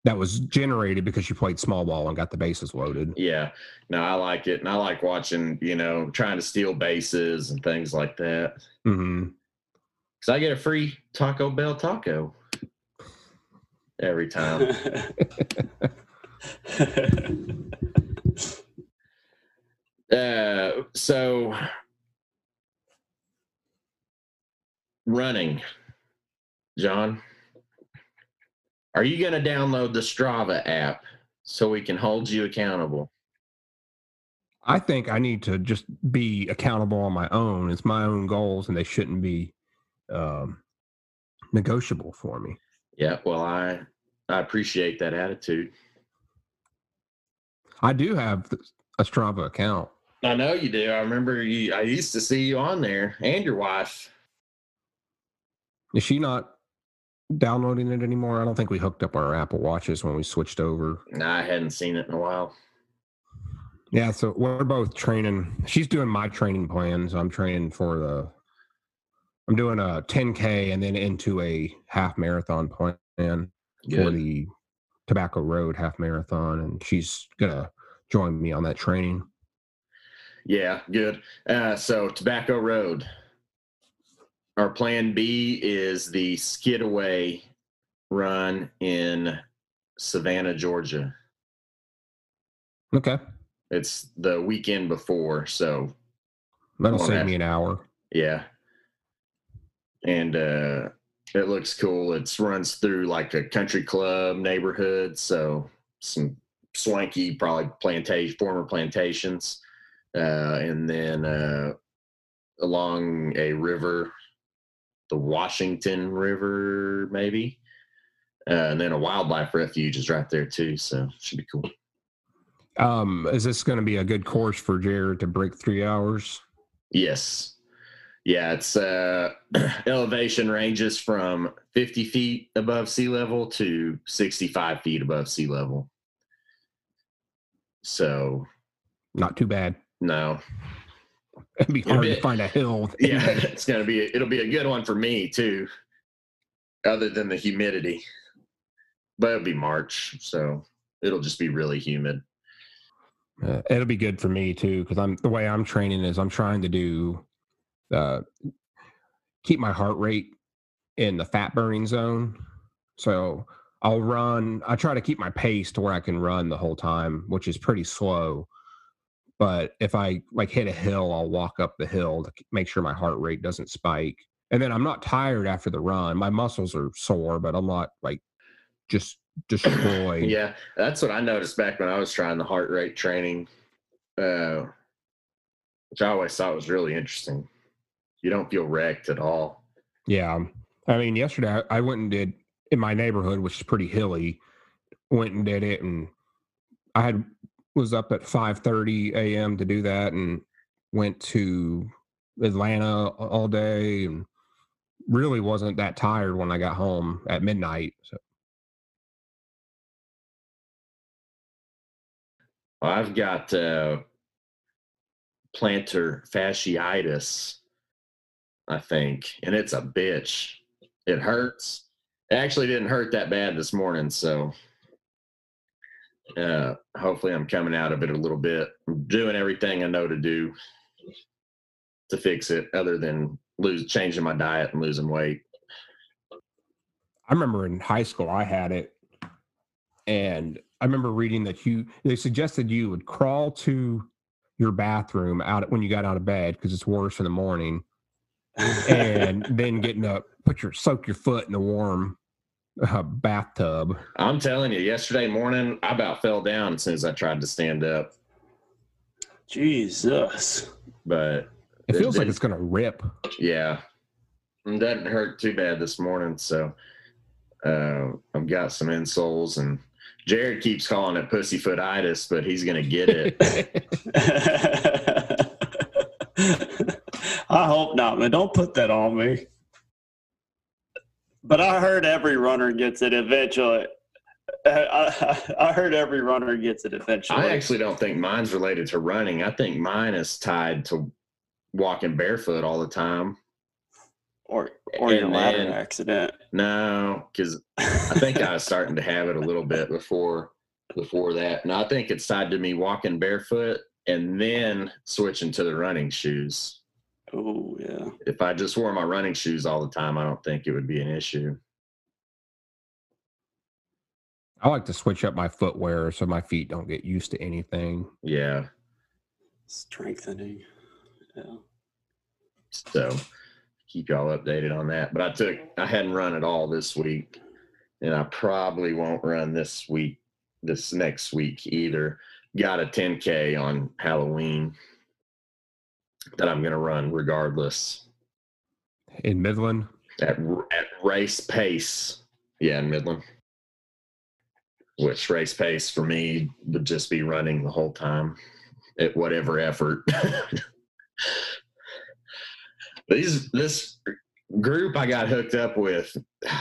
Speaker 2: that was generated because you played small ball and got the bases loaded.
Speaker 1: yeah. No, I like it, and I like watching. You know, trying to steal bases and things like that.
Speaker 2: hmm
Speaker 1: Because I get a free Taco Bell taco every time. uh, so running, John. Are you going to download the Strava app so we can hold you accountable?
Speaker 2: I think I need to just be accountable on my own. It's my own goals, and they shouldn't be um, negotiable for me.
Speaker 1: Yeah, well, I I appreciate that attitude.
Speaker 2: I do have a Strava account.
Speaker 1: I know you do. I remember you. I used to see you on there, and your wife.
Speaker 2: Is she not downloading it anymore. I don't think we hooked up our Apple Watches when we switched over.
Speaker 1: Nah, I hadn't seen it in a while.
Speaker 2: Yeah, so we're both training. She's doing my training plans. I'm training for the. I'm doing a 10k and then into a half marathon plan for the Tobacco Road half marathon, and she's gonna join me on that training.
Speaker 1: Yeah, good. Uh, so Tobacco Road. Our plan B is the Skidaway run in Savannah, Georgia.
Speaker 2: Okay,
Speaker 1: It's the weekend before, so
Speaker 2: that'll save
Speaker 1: that-
Speaker 2: me an hour.
Speaker 1: yeah. And uh it looks cool. It runs through like a country club neighborhood, so some swanky, probably plantation, former plantations, uh, and then uh, along a river, the Washington River, maybe, uh, and then a wildlife refuge is right there too. So should be cool.
Speaker 2: Um, is this going to be a good course for Jared to break three hours?
Speaker 1: Yes. Yeah, it's uh elevation ranges from 50 feet above sea level to 65 feet above sea level. So
Speaker 2: Not too bad.
Speaker 1: no.
Speaker 2: It'd be hard
Speaker 1: be-
Speaker 2: to find a hill.
Speaker 1: Yeah, it's gonna be it'll be a good one for me too. Other than the humidity. But it'll be March, so it'll just be really humid.
Speaker 2: Uh, it'll be good for me too because I'm the way I'm training is I'm trying to do uh, keep my heart rate in the fat burning zone. So I'll run. I try to keep my pace to where I can run the whole time, which is pretty slow. But if I like hit a hill, I'll walk up the hill to make sure my heart rate doesn't spike. And then I'm not tired after the run. My muscles are sore, but I'm not like just destroyed.
Speaker 1: Yeah, that's what I noticed back when I was trying the heart rate training, uh, which I always thought was really interesting. You don't feel wrecked at all.
Speaker 2: Yeah. I mean, yesterday I, I went and did in my neighborhood, which is pretty hilly, went and did it and I had was up at 5:30 a.m. to do that and went to Atlanta all day and really wasn't that tired when I got home at midnight. So
Speaker 1: I've got uh, plantar fasciitis, I think, and it's a bitch. It hurts. It actually didn't hurt that bad this morning, so uh, hopefully I'm coming out of it a little bit. I'm doing everything I know to do to fix it, other than lose changing my diet and losing weight.
Speaker 2: I remember in high school I had it and I remember reading that you they suggested you would crawl to your bathroom out when you got out of bed because it's worse in the morning and then getting up put your soak your foot in the warm uh, bathtub
Speaker 1: I'm telling you, yesterday morning I about fell down as soon as I tried to stand up,
Speaker 3: Jesus.
Speaker 1: but
Speaker 2: it
Speaker 1: It
Speaker 2: feels like it's gonna rip
Speaker 1: Yeah. It doesn't hurt too bad this morning. So uh, I've got some insoles and Jared keeps calling it pussyfootitis, but he's going to get it.
Speaker 3: I hope not, man. Don't put that on me. But I heard every runner gets it eventually. I, I, I heard every runner gets it eventually.
Speaker 1: I actually don't think mine's related to running. I think mine is tied to walking barefoot all the time.
Speaker 3: or or your
Speaker 1: And
Speaker 3: ladder
Speaker 1: then-
Speaker 3: accident.
Speaker 1: No, because I think I was starting to have it a little bit before before that. And I think it's tied to me walking barefoot and then switching to the running shoes.
Speaker 3: Oh yeah.
Speaker 1: if I just wore my running shoes all the time, I don't think it would be an issue.
Speaker 2: i like to switch up my footwear so my feet don't get used to anything
Speaker 1: Yeah.
Speaker 3: Strengthening. Yeah.
Speaker 1: So keep y'all updated on that. But I took I hadn't run at all this week. And I probably won't run this week, this next week either. Got a 10K on Halloween that I'm gonna run regardless
Speaker 2: in midland
Speaker 1: at at race pace. Yeah, in Midland. Which race pace for me would just be running the whole time at whatever effort. These this group I got hooked up with,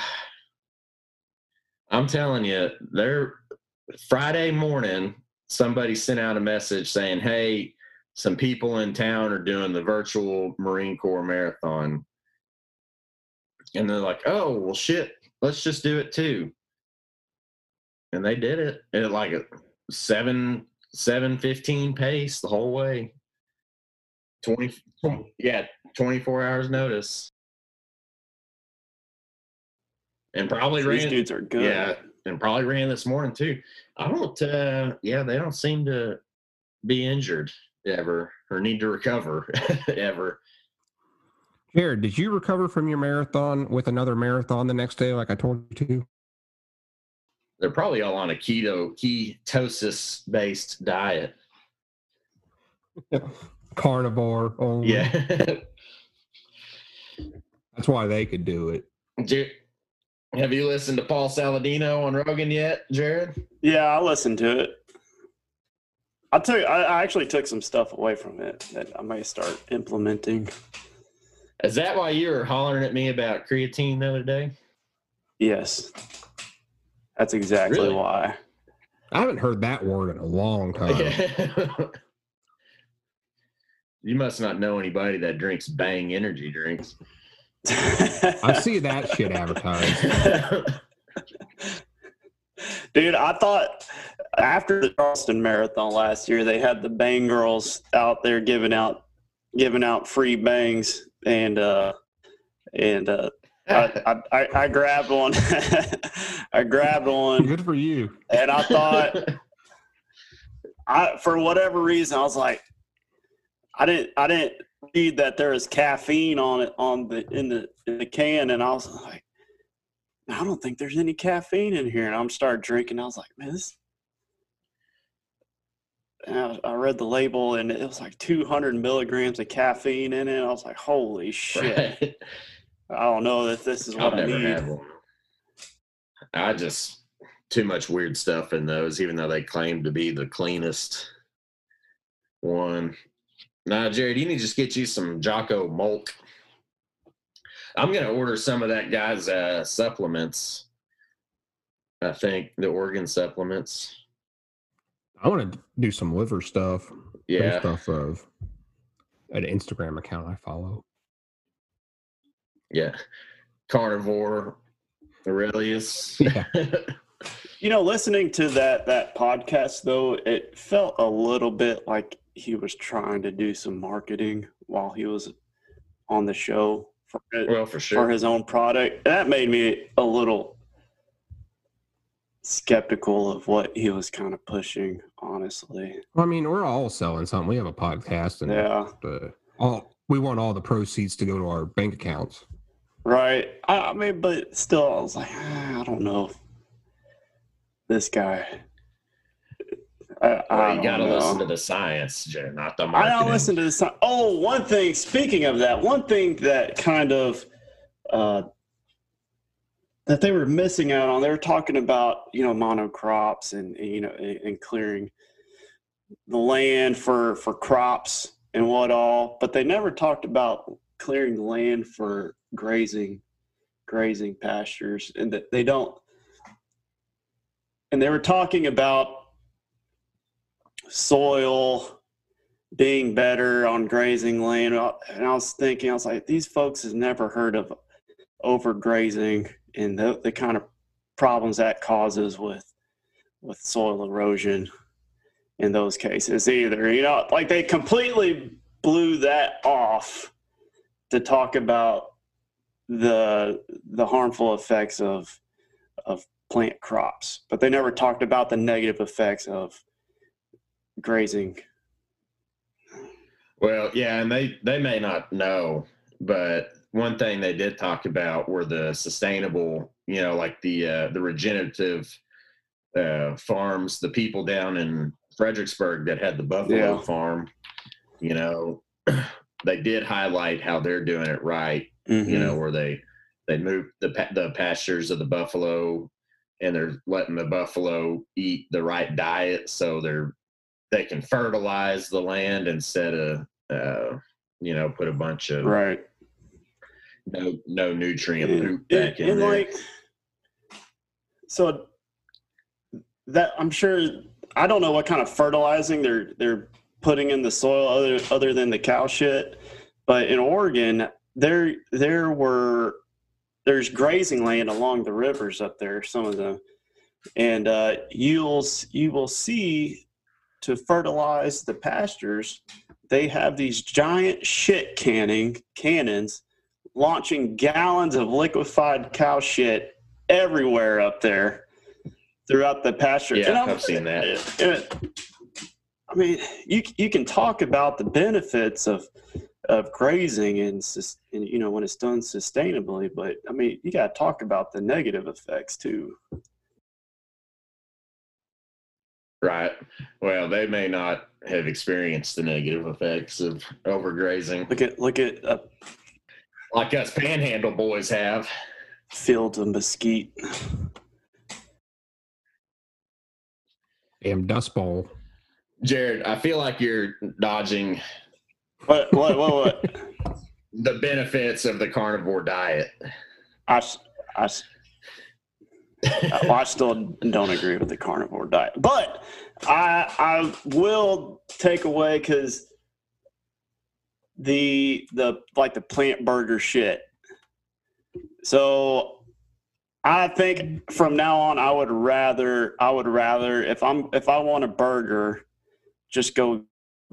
Speaker 1: I'm telling you, they're Friday morning. Somebody sent out a message saying, "Hey, some people in town are doing the virtual Marine Corps marathon," and they're like, "Oh, well, shit, let's just do it too." And they did it at like a seven seven fifteen pace the whole way. 20, 20 yeah, twenty four hours notice and probably ran
Speaker 3: These
Speaker 1: ran.
Speaker 3: dudes are good.
Speaker 1: Yeah, and probably ran this morning too. I don't. Uh, yeah, they don't seem to be injured ever or need to recover ever.
Speaker 2: Jared, did you recover from your marathon with another marathon the next day, like I told you to?
Speaker 1: They're probably all on a keto ketosis based diet.
Speaker 2: Carnivore. Only.
Speaker 1: Yeah.
Speaker 2: That's why they could do it.
Speaker 1: Jer- Have you listened to Paul Saladino on Rogan yet, Jared?
Speaker 3: Yeah, I listened to it. I took I I actually took some stuff away from it that I may start implementing.
Speaker 1: Is that why you were hollering at me about creatine the other day?
Speaker 3: Yes. That's exactly
Speaker 1: Really?
Speaker 3: why.
Speaker 2: I haven't heard that word in a long time.
Speaker 1: you must not know anybody that drinks Bang energy drinks.
Speaker 2: I see that shit advertised.
Speaker 3: Dude, I thought after the Charleston Marathon last year, they had the Bang girls out there giving out giving out free bangs, and uh, and uh, I, I, I, I grabbed one. I grabbed one,
Speaker 2: Good for you.
Speaker 3: and I thought, I for whatever reason, I was like, I didn't I didn't read that there is caffeine on it on the in the in the can, and I was like, I don't think there's any caffeine in here, and I'm started drinking. I was like, man, this. I, I read the label, and it was like 200 milligrams of caffeine in it. I was like, holy shit!
Speaker 1: Right.
Speaker 3: I don't know if this is what I
Speaker 1: never
Speaker 3: need.
Speaker 1: I just too much weird stuff in those, even though they claim to be the cleanest one. Nah, Jared, you need to just get you some Jocko Molk. I'm gonna order some of that guy's uh, supplements. I think the organ supplements.
Speaker 2: I want to do some liver stuff.
Speaker 1: Yeah,
Speaker 2: Based off of an Instagram account I follow.
Speaker 1: yeah. Carnivore Aurelius.
Speaker 2: Yeah.
Speaker 3: You know, listening to that that podcast though, it felt a little bit like he was trying to do some marketing while he was on the show for
Speaker 1: well, for
Speaker 3: for his own product. That made me a little skeptical of what he was kind of pushing, honestly.
Speaker 2: Well, I mean, we're all selling something. We have a podcast, and
Speaker 3: Yeah,
Speaker 2: uh, all we want all the proceeds to go to our bank accounts.
Speaker 3: right. I, I mean, but still, I was like, ah, I don't know. This guy. I, I
Speaker 1: Well, you got to
Speaker 3: know.
Speaker 1: listen to the science, Jared, not the
Speaker 3: I don't listen to this. Oh, one thing. Speaking of that, one thing that kind of uh, that they were missing out on. They were talking about you know monocrops and and, you know and and clearing the land for for crops and what all, but they never talked about clearing land for grazing, grazing pastures, and that they don't. And they were talking about soil being better on grazing land. And I was thinking, I was like, these folks has never heard of overgrazing and the, the kind of problems that causes with with soil erosion in those cases either. You know, like they completely blew that off to talk about the the harmful effects of of plant crops, but they never talked about the negative effects of grazing.
Speaker 1: Well, yeah, and they they may not know, but one thing they did talk about were the sustainable, you know, like the uh, the regenerative uh, farms, the people down in Fredericksburg that had the buffalo
Speaker 3: Yeah.
Speaker 1: farm. You know, they did highlight how they're doing it right. You know, where they they move the the pastures of the buffalo, and they're letting the buffalo eat the right diet, so they're they can fertilize the land instead of uh, you know put a bunch of
Speaker 3: right.
Speaker 1: No no nutrient
Speaker 3: And,
Speaker 1: poop back
Speaker 3: and-
Speaker 1: in
Speaker 3: and,
Speaker 1: there.
Speaker 3: like so that I'm sure I don't know what kind of fertilizing they're they're putting in the soil other other than the cow shit, but in Oregon there there were there's grazing land along the rivers up there, some of them, and uh, you'll you will see to fertilize the pastures, they have these giant shit canning cannons launching gallons of liquefied cow shit everywhere up there throughout the pasture.
Speaker 1: Yeah, I've seen that.
Speaker 3: it- I mean, you you can talk about the benefits of of grazing and, and you know when it's done sustainably, but I mean you got to talk about the negative effects too.
Speaker 1: Right. Well, they may not have experienced the negative effects of overgrazing
Speaker 3: Look at look at uh,
Speaker 1: like us panhandle boys have.
Speaker 3: fields of mesquite.
Speaker 2: Damn Dust Bowl.
Speaker 1: Jared, I feel like you're dodging
Speaker 3: What what what? what?
Speaker 1: the benefits of the carnivore diet.
Speaker 3: I, s- I s- well, I still don't agree with the carnivore diet, but I I will take away because the the like the plant burger shit. So I think from now on, I would rather I would rather if I'm if I want a burger, just go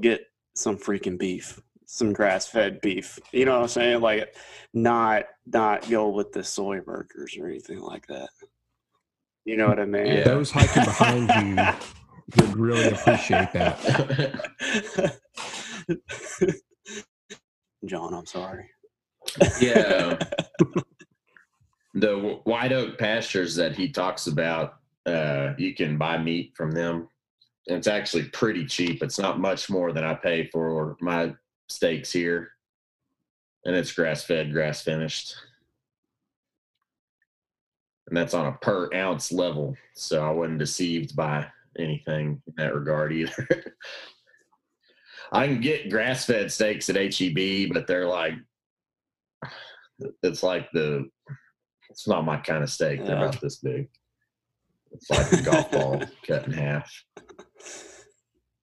Speaker 3: get some freaking beef, some grass fed beef. You know what I'm saying? Like not not go with the soy burgers or anything like that. You know what I mean?
Speaker 1: Yeah.
Speaker 2: Those hiking behind you would really appreciate that.
Speaker 3: John, I'm sorry.
Speaker 1: yeah. The white oak pastures that he talks about, uh, you can buy meat from them. And it's actually pretty cheap. It's not much more than I pay for my steaks here. And it's grass fed, grass finished. And that's on a per ounce level. So I wasn't deceived by anything in that regard either. I can get grass fed steaks at HEB, but they're like it's like the it's not my kind of steak. They're about this big. It's like a golf ball cut in half.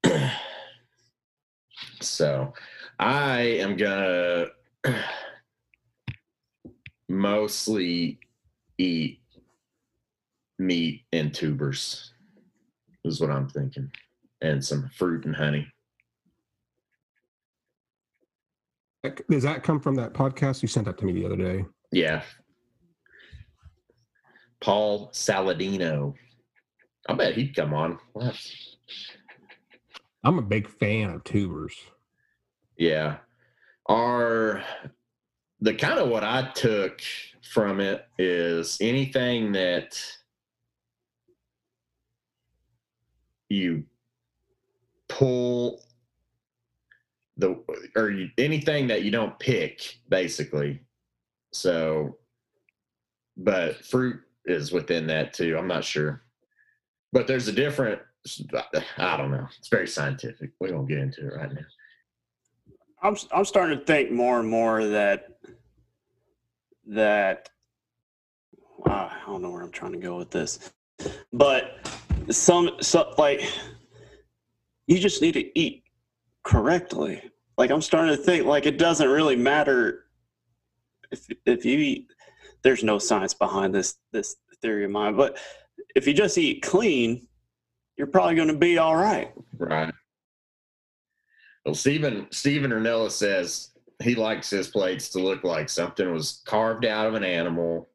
Speaker 1: so I am gonna mostly eat meat and tubers is what I'm thinking. And some fruit and honey.
Speaker 2: Does that come from that podcast you sent that to me the other day?
Speaker 1: Yeah. Paul Saladino. I bet he'd come on.
Speaker 2: I'm a big fan of tubers.
Speaker 1: Yeah. Are the kind of what I took from it is anything that you pull the or you, anything that you don't pick basically. So but fruit is within that too i'm not sure. But there's a different i don't know it's very scientific we won't get into it right now.
Speaker 3: I'm I'm starting to think more and more that that uh, I don't know where I'm trying to go with this, but some so like you just need to eat correctly. Like I'm starting to think like it doesn't really matter if if you eat. There's no science behind this this theory of mine, but if you just eat clean, you're probably going to be all right.
Speaker 1: Right. Well, Steven Steven Rinella says he likes his plates to look like something was carved out of an animal,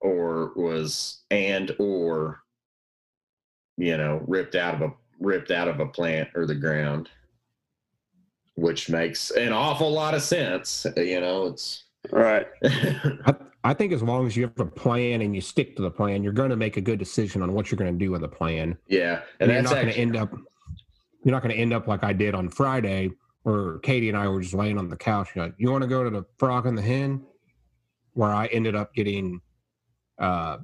Speaker 1: or was and or you know ripped out of a ripped out of a plant or the ground, which makes an awful lot of sense. You know, it's
Speaker 3: Right.
Speaker 2: I, I think as long as you have a plan and you stick to the plan, you're going to make a good decision on what you're going to do with the plan.
Speaker 1: yeah,
Speaker 2: And
Speaker 1: and
Speaker 2: you're
Speaker 1: that's
Speaker 2: not going to end up. You're not going to end up like I did on Friday, where Katie and I were just laying on the couch. You're like, you want to go to the Frog and the Hen, where I ended up getting uh,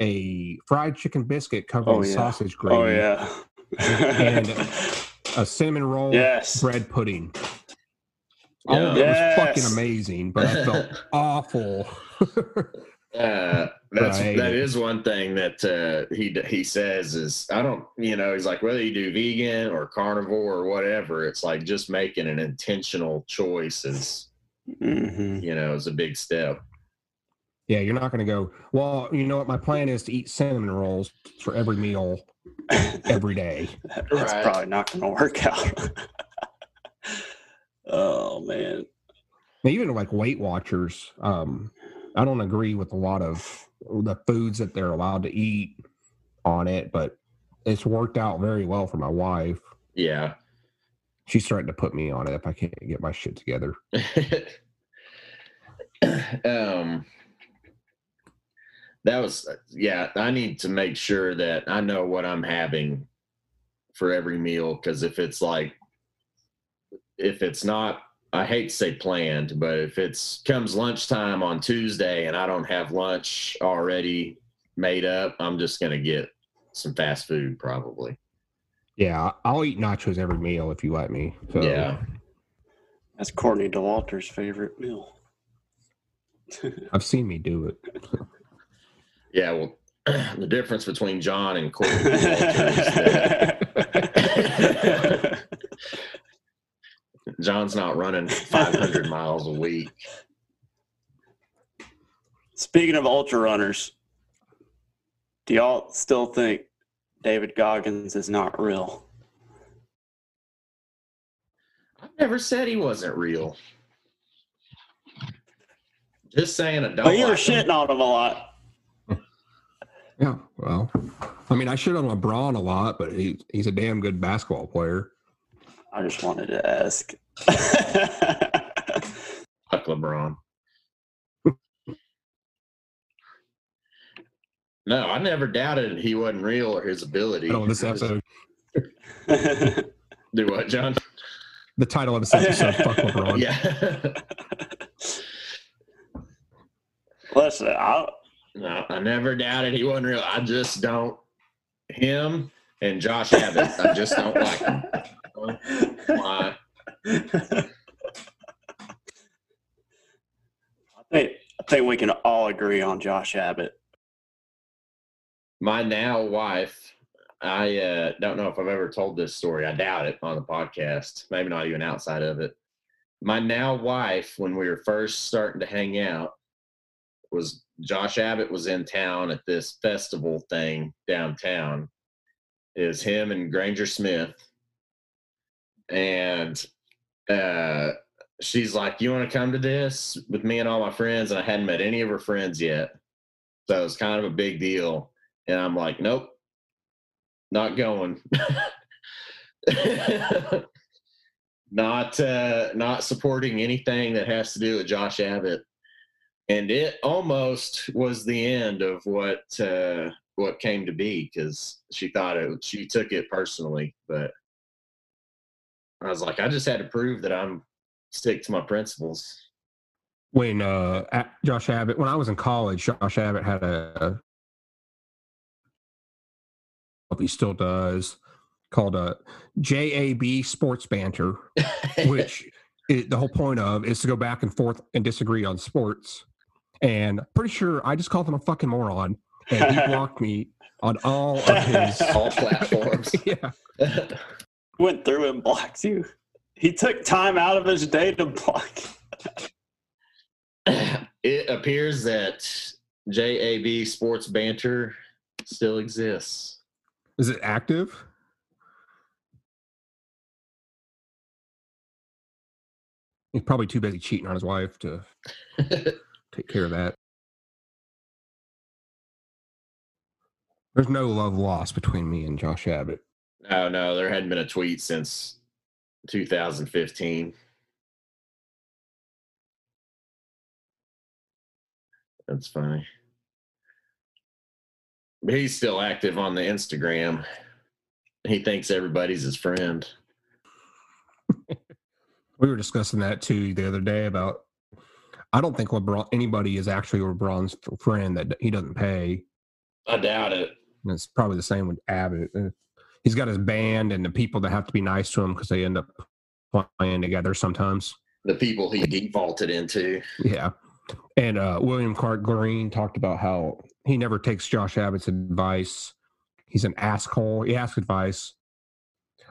Speaker 2: a fried chicken biscuit covered
Speaker 3: Oh,
Speaker 2: in
Speaker 3: yeah.
Speaker 2: sausage gravy,
Speaker 3: Oh yeah.
Speaker 2: And- a cinnamon roll,
Speaker 3: yes.
Speaker 2: bread pudding. All of
Speaker 1: Yeah.
Speaker 2: it was fucking amazing, but I felt awful.
Speaker 1: Uh, that's
Speaker 2: Right.
Speaker 1: that is one thing that uh, he he says is I don't you know he's like whether you do vegan or carnivore or whatever it's like just making an intentional choice is
Speaker 3: hmm
Speaker 1: you know is a big step.
Speaker 2: Yeah, you're not going to go. Well, you know what? My plan is to eat cinnamon rolls for every meal every day.
Speaker 3: That's
Speaker 1: Right.
Speaker 3: probably not going to work out. oh man.
Speaker 2: Now, even like Weight Watchers, um, I don't agree with a lot of the foods that they're allowed to eat on it, but it's worked out very well for my wife.
Speaker 1: Yeah.
Speaker 2: She's starting to put me on it if I can't get my shit together.
Speaker 1: um that was uh, yeah i need to make sure that i know what i'm having for every meal because if it's like if it's not i hate to say planned but if it's comes lunchtime on tuesday and i don't have lunch already made up i'm just going to get some fast food probably
Speaker 2: Yeah, I'll eat nachos every meal if you let me. So
Speaker 1: yeah
Speaker 3: That's Courtney Dauwalter's favorite meal.
Speaker 2: I've seen me do it.
Speaker 1: yeah well the difference between john and Corey is that John's not running 500 miles a week.
Speaker 3: Speaking of ultra runners, do y'all still think David Goggins is not real?
Speaker 1: I never said he wasn't real. Just saying I don't.
Speaker 3: But you were
Speaker 1: like him.
Speaker 3: shitting on him a lot.
Speaker 2: Yeah, well, I mean, I shit on LeBron a lot, but he, he's a damn good basketball player.
Speaker 3: I just wanted to ask.
Speaker 1: Fuck LeBron. no, I never doubted he wasn't real or his ability.
Speaker 2: I don't this episode,
Speaker 1: Do what, John?
Speaker 2: the title of this episode, "Fuck LeBron."
Speaker 1: Yeah.
Speaker 3: Listen, I,
Speaker 1: no, I never doubted he wasn't real. I just don't. Him and Josh Abbott, I just don't like him. Why?
Speaker 3: I think I think we can all agree on Josh Abbott.
Speaker 1: my now wife i uh, don't know if i've ever told this story i doubt it on the podcast maybe not even outside of it my now wife when we were first starting to hang out was josh abbott was in town at this festival thing downtown is him and granger smith. And uh she's like you want to come to this with me and all my friends? And i hadn't met any of her friends yet. So it's kind of a big deal. And I'm like, nope, not going. not uh not supporting anything that has to do with Josh Abbott. And it almost was the end of what uh what came to be because she thought it she took it personally, but I was like, I just had to prove that I'm stick to my principles.
Speaker 2: When uh, Josh Abbott, when I was in college, Josh Abbott had a, he still does, called a JAB Sports Banter, which it, the whole point of is to go back and forth and disagree on sports. And pretty sure I just called him a fucking moron, and he blocked me on all of his
Speaker 1: all platforms.
Speaker 2: yeah.
Speaker 3: Went through and blocked you. He took time out of his day to block.
Speaker 1: it appears that JAB Sports Banter still exists.
Speaker 2: Is it active? He's probably too busy cheating on his wife to take care of that. There's no love lost between me and Josh Abbott.
Speaker 1: No, no, there hadn't been a tweet since 2015. That's funny. But he's still active on the Instagram. He thinks everybody's his friend.
Speaker 2: We were discussing that too the other day about. I don't think LeBron anybody is actually LeBron's friend that he doesn't pay.
Speaker 1: I doubt it.
Speaker 2: And it's probably the same with Abbott. Uh, He's got his band and the people that have to be nice to him because they end up playing together sometimes.
Speaker 1: The people he defaulted into.
Speaker 2: Yeah. And uh, William Clark Green talked about how he never takes Josh Abbott's advice. He's an asshole. He asks advice.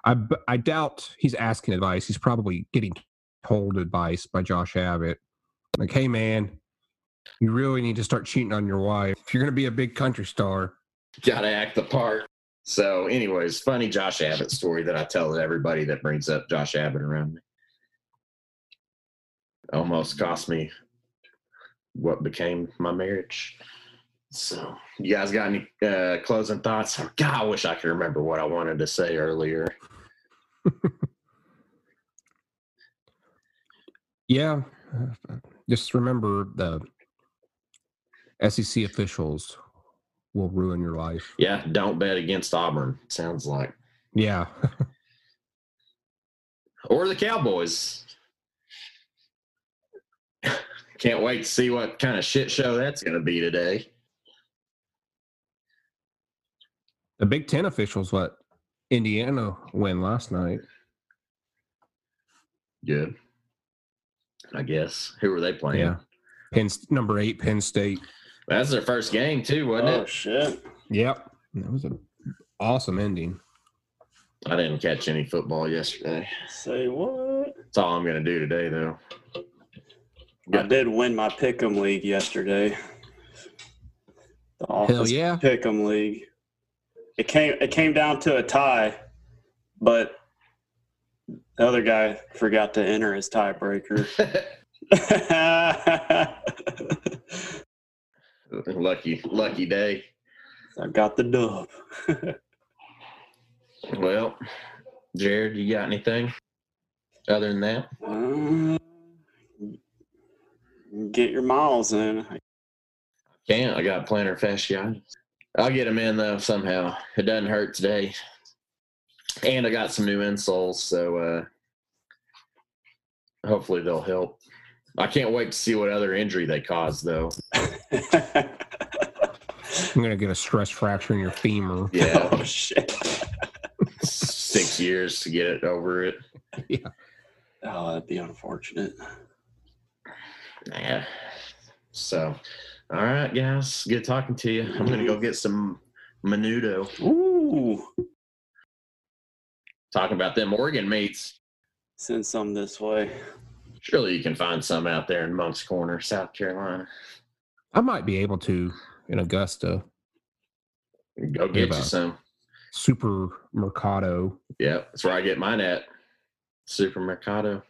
Speaker 2: I, I doubt he's asking advice. He's probably getting told advice by Josh Abbott. Like, hey, man, you really need to start cheating on your wife. If you're going to be a big country star,
Speaker 1: Gotta act the part. So, anyways, funny Josh Abbott story that I tell to everybody that brings up Josh Abbott around me. Almost cost me what became my marriage. So, you guys got any uh, closing thoughts? God, I wish I could remember what I wanted to say earlier.
Speaker 2: yeah, just remember the SEC officials will ruin your life.
Speaker 1: Yeah, don't bet against Auburn. Sounds like,
Speaker 2: Yeah.
Speaker 1: or the Cowboys. Can't wait to see what kind of shit show that's going to be today.
Speaker 2: The Big Ten officials let Indiana win last night.
Speaker 1: Good. I guess. Who were they playing?
Speaker 2: Yeah. Penn number eight, Penn State.
Speaker 1: That's their first game too, wasn't it?
Speaker 3: Oh
Speaker 1: it?
Speaker 3: shit!
Speaker 2: Yep. That was an awesome ending.
Speaker 1: I didn't catch any football yesterday.
Speaker 3: Say what?
Speaker 1: That's all I'm gonna do today though.
Speaker 3: I did win my pick'em league yesterday. The
Speaker 2: Hell yeah.
Speaker 3: pick'em league. It came it came down to a tie, but the other guy forgot to enter his tiebreaker.
Speaker 1: lucky, lucky day.
Speaker 3: I got the dub.
Speaker 1: Well, Jared, you got anything other than that?
Speaker 3: Uh, get your miles in.
Speaker 1: Can't. I got plantar fasciitis. I'll get them in though somehow. It doesn't hurt today, and I got some new insoles, so uh, hopefully they'll help. I can't wait to see what other injury they cause though.
Speaker 2: I'm gonna get a stress fracture in your femur.
Speaker 1: Yeah,
Speaker 3: oh shit.
Speaker 1: six years to get it over it. Yeah.
Speaker 3: Oh, that'd be unfortunate.
Speaker 1: Yeah. So, all right, guys. Good talking to you. I'm gonna go get some menudo.
Speaker 3: Ooh.
Speaker 1: Talking about them Oregon mates.
Speaker 3: Send some this way.
Speaker 1: Surely you can find some out there in Moncks Corner, South Carolina.
Speaker 2: I might be able to in Augusta.
Speaker 1: Go get you some.
Speaker 2: Super Mercado.
Speaker 1: Yeah, that's where I get mine at. Supermercado,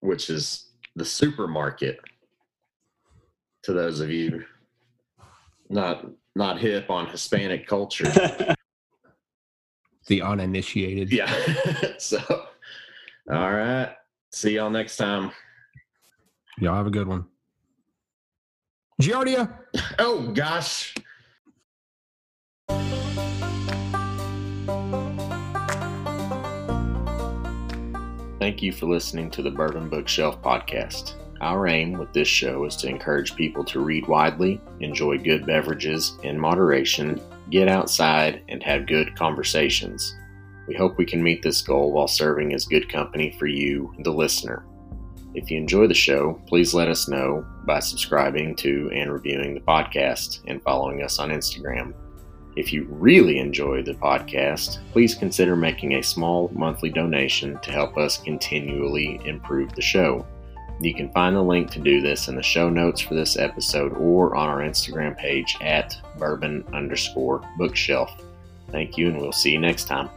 Speaker 1: which is the supermarket. To those of you not not hip on Hispanic culture,
Speaker 2: The uninitiated.
Speaker 1: yeah. so, all right. See y'all next time.
Speaker 2: Y'all have a good one. Giardia.
Speaker 1: Oh gosh.
Speaker 4: Thank you for listening to the Bourbon Bookshelf podcast. Our aim with this show is to encourage people to read widely, enjoy good beverages in moderation, get outside, and have good conversations. We hope we can meet this goal while serving as good company for you, the listener. If you enjoy the show, please let us know by subscribing to and reviewing the podcast and following us on Instagram. If you really enjoy the podcast, please consider making a small monthly donation to help us continually improve the show. You can find the link to do this in the show notes for this episode or on our Instagram page at bourbon underscore bookshelf. Thank you, and we'll see you next time.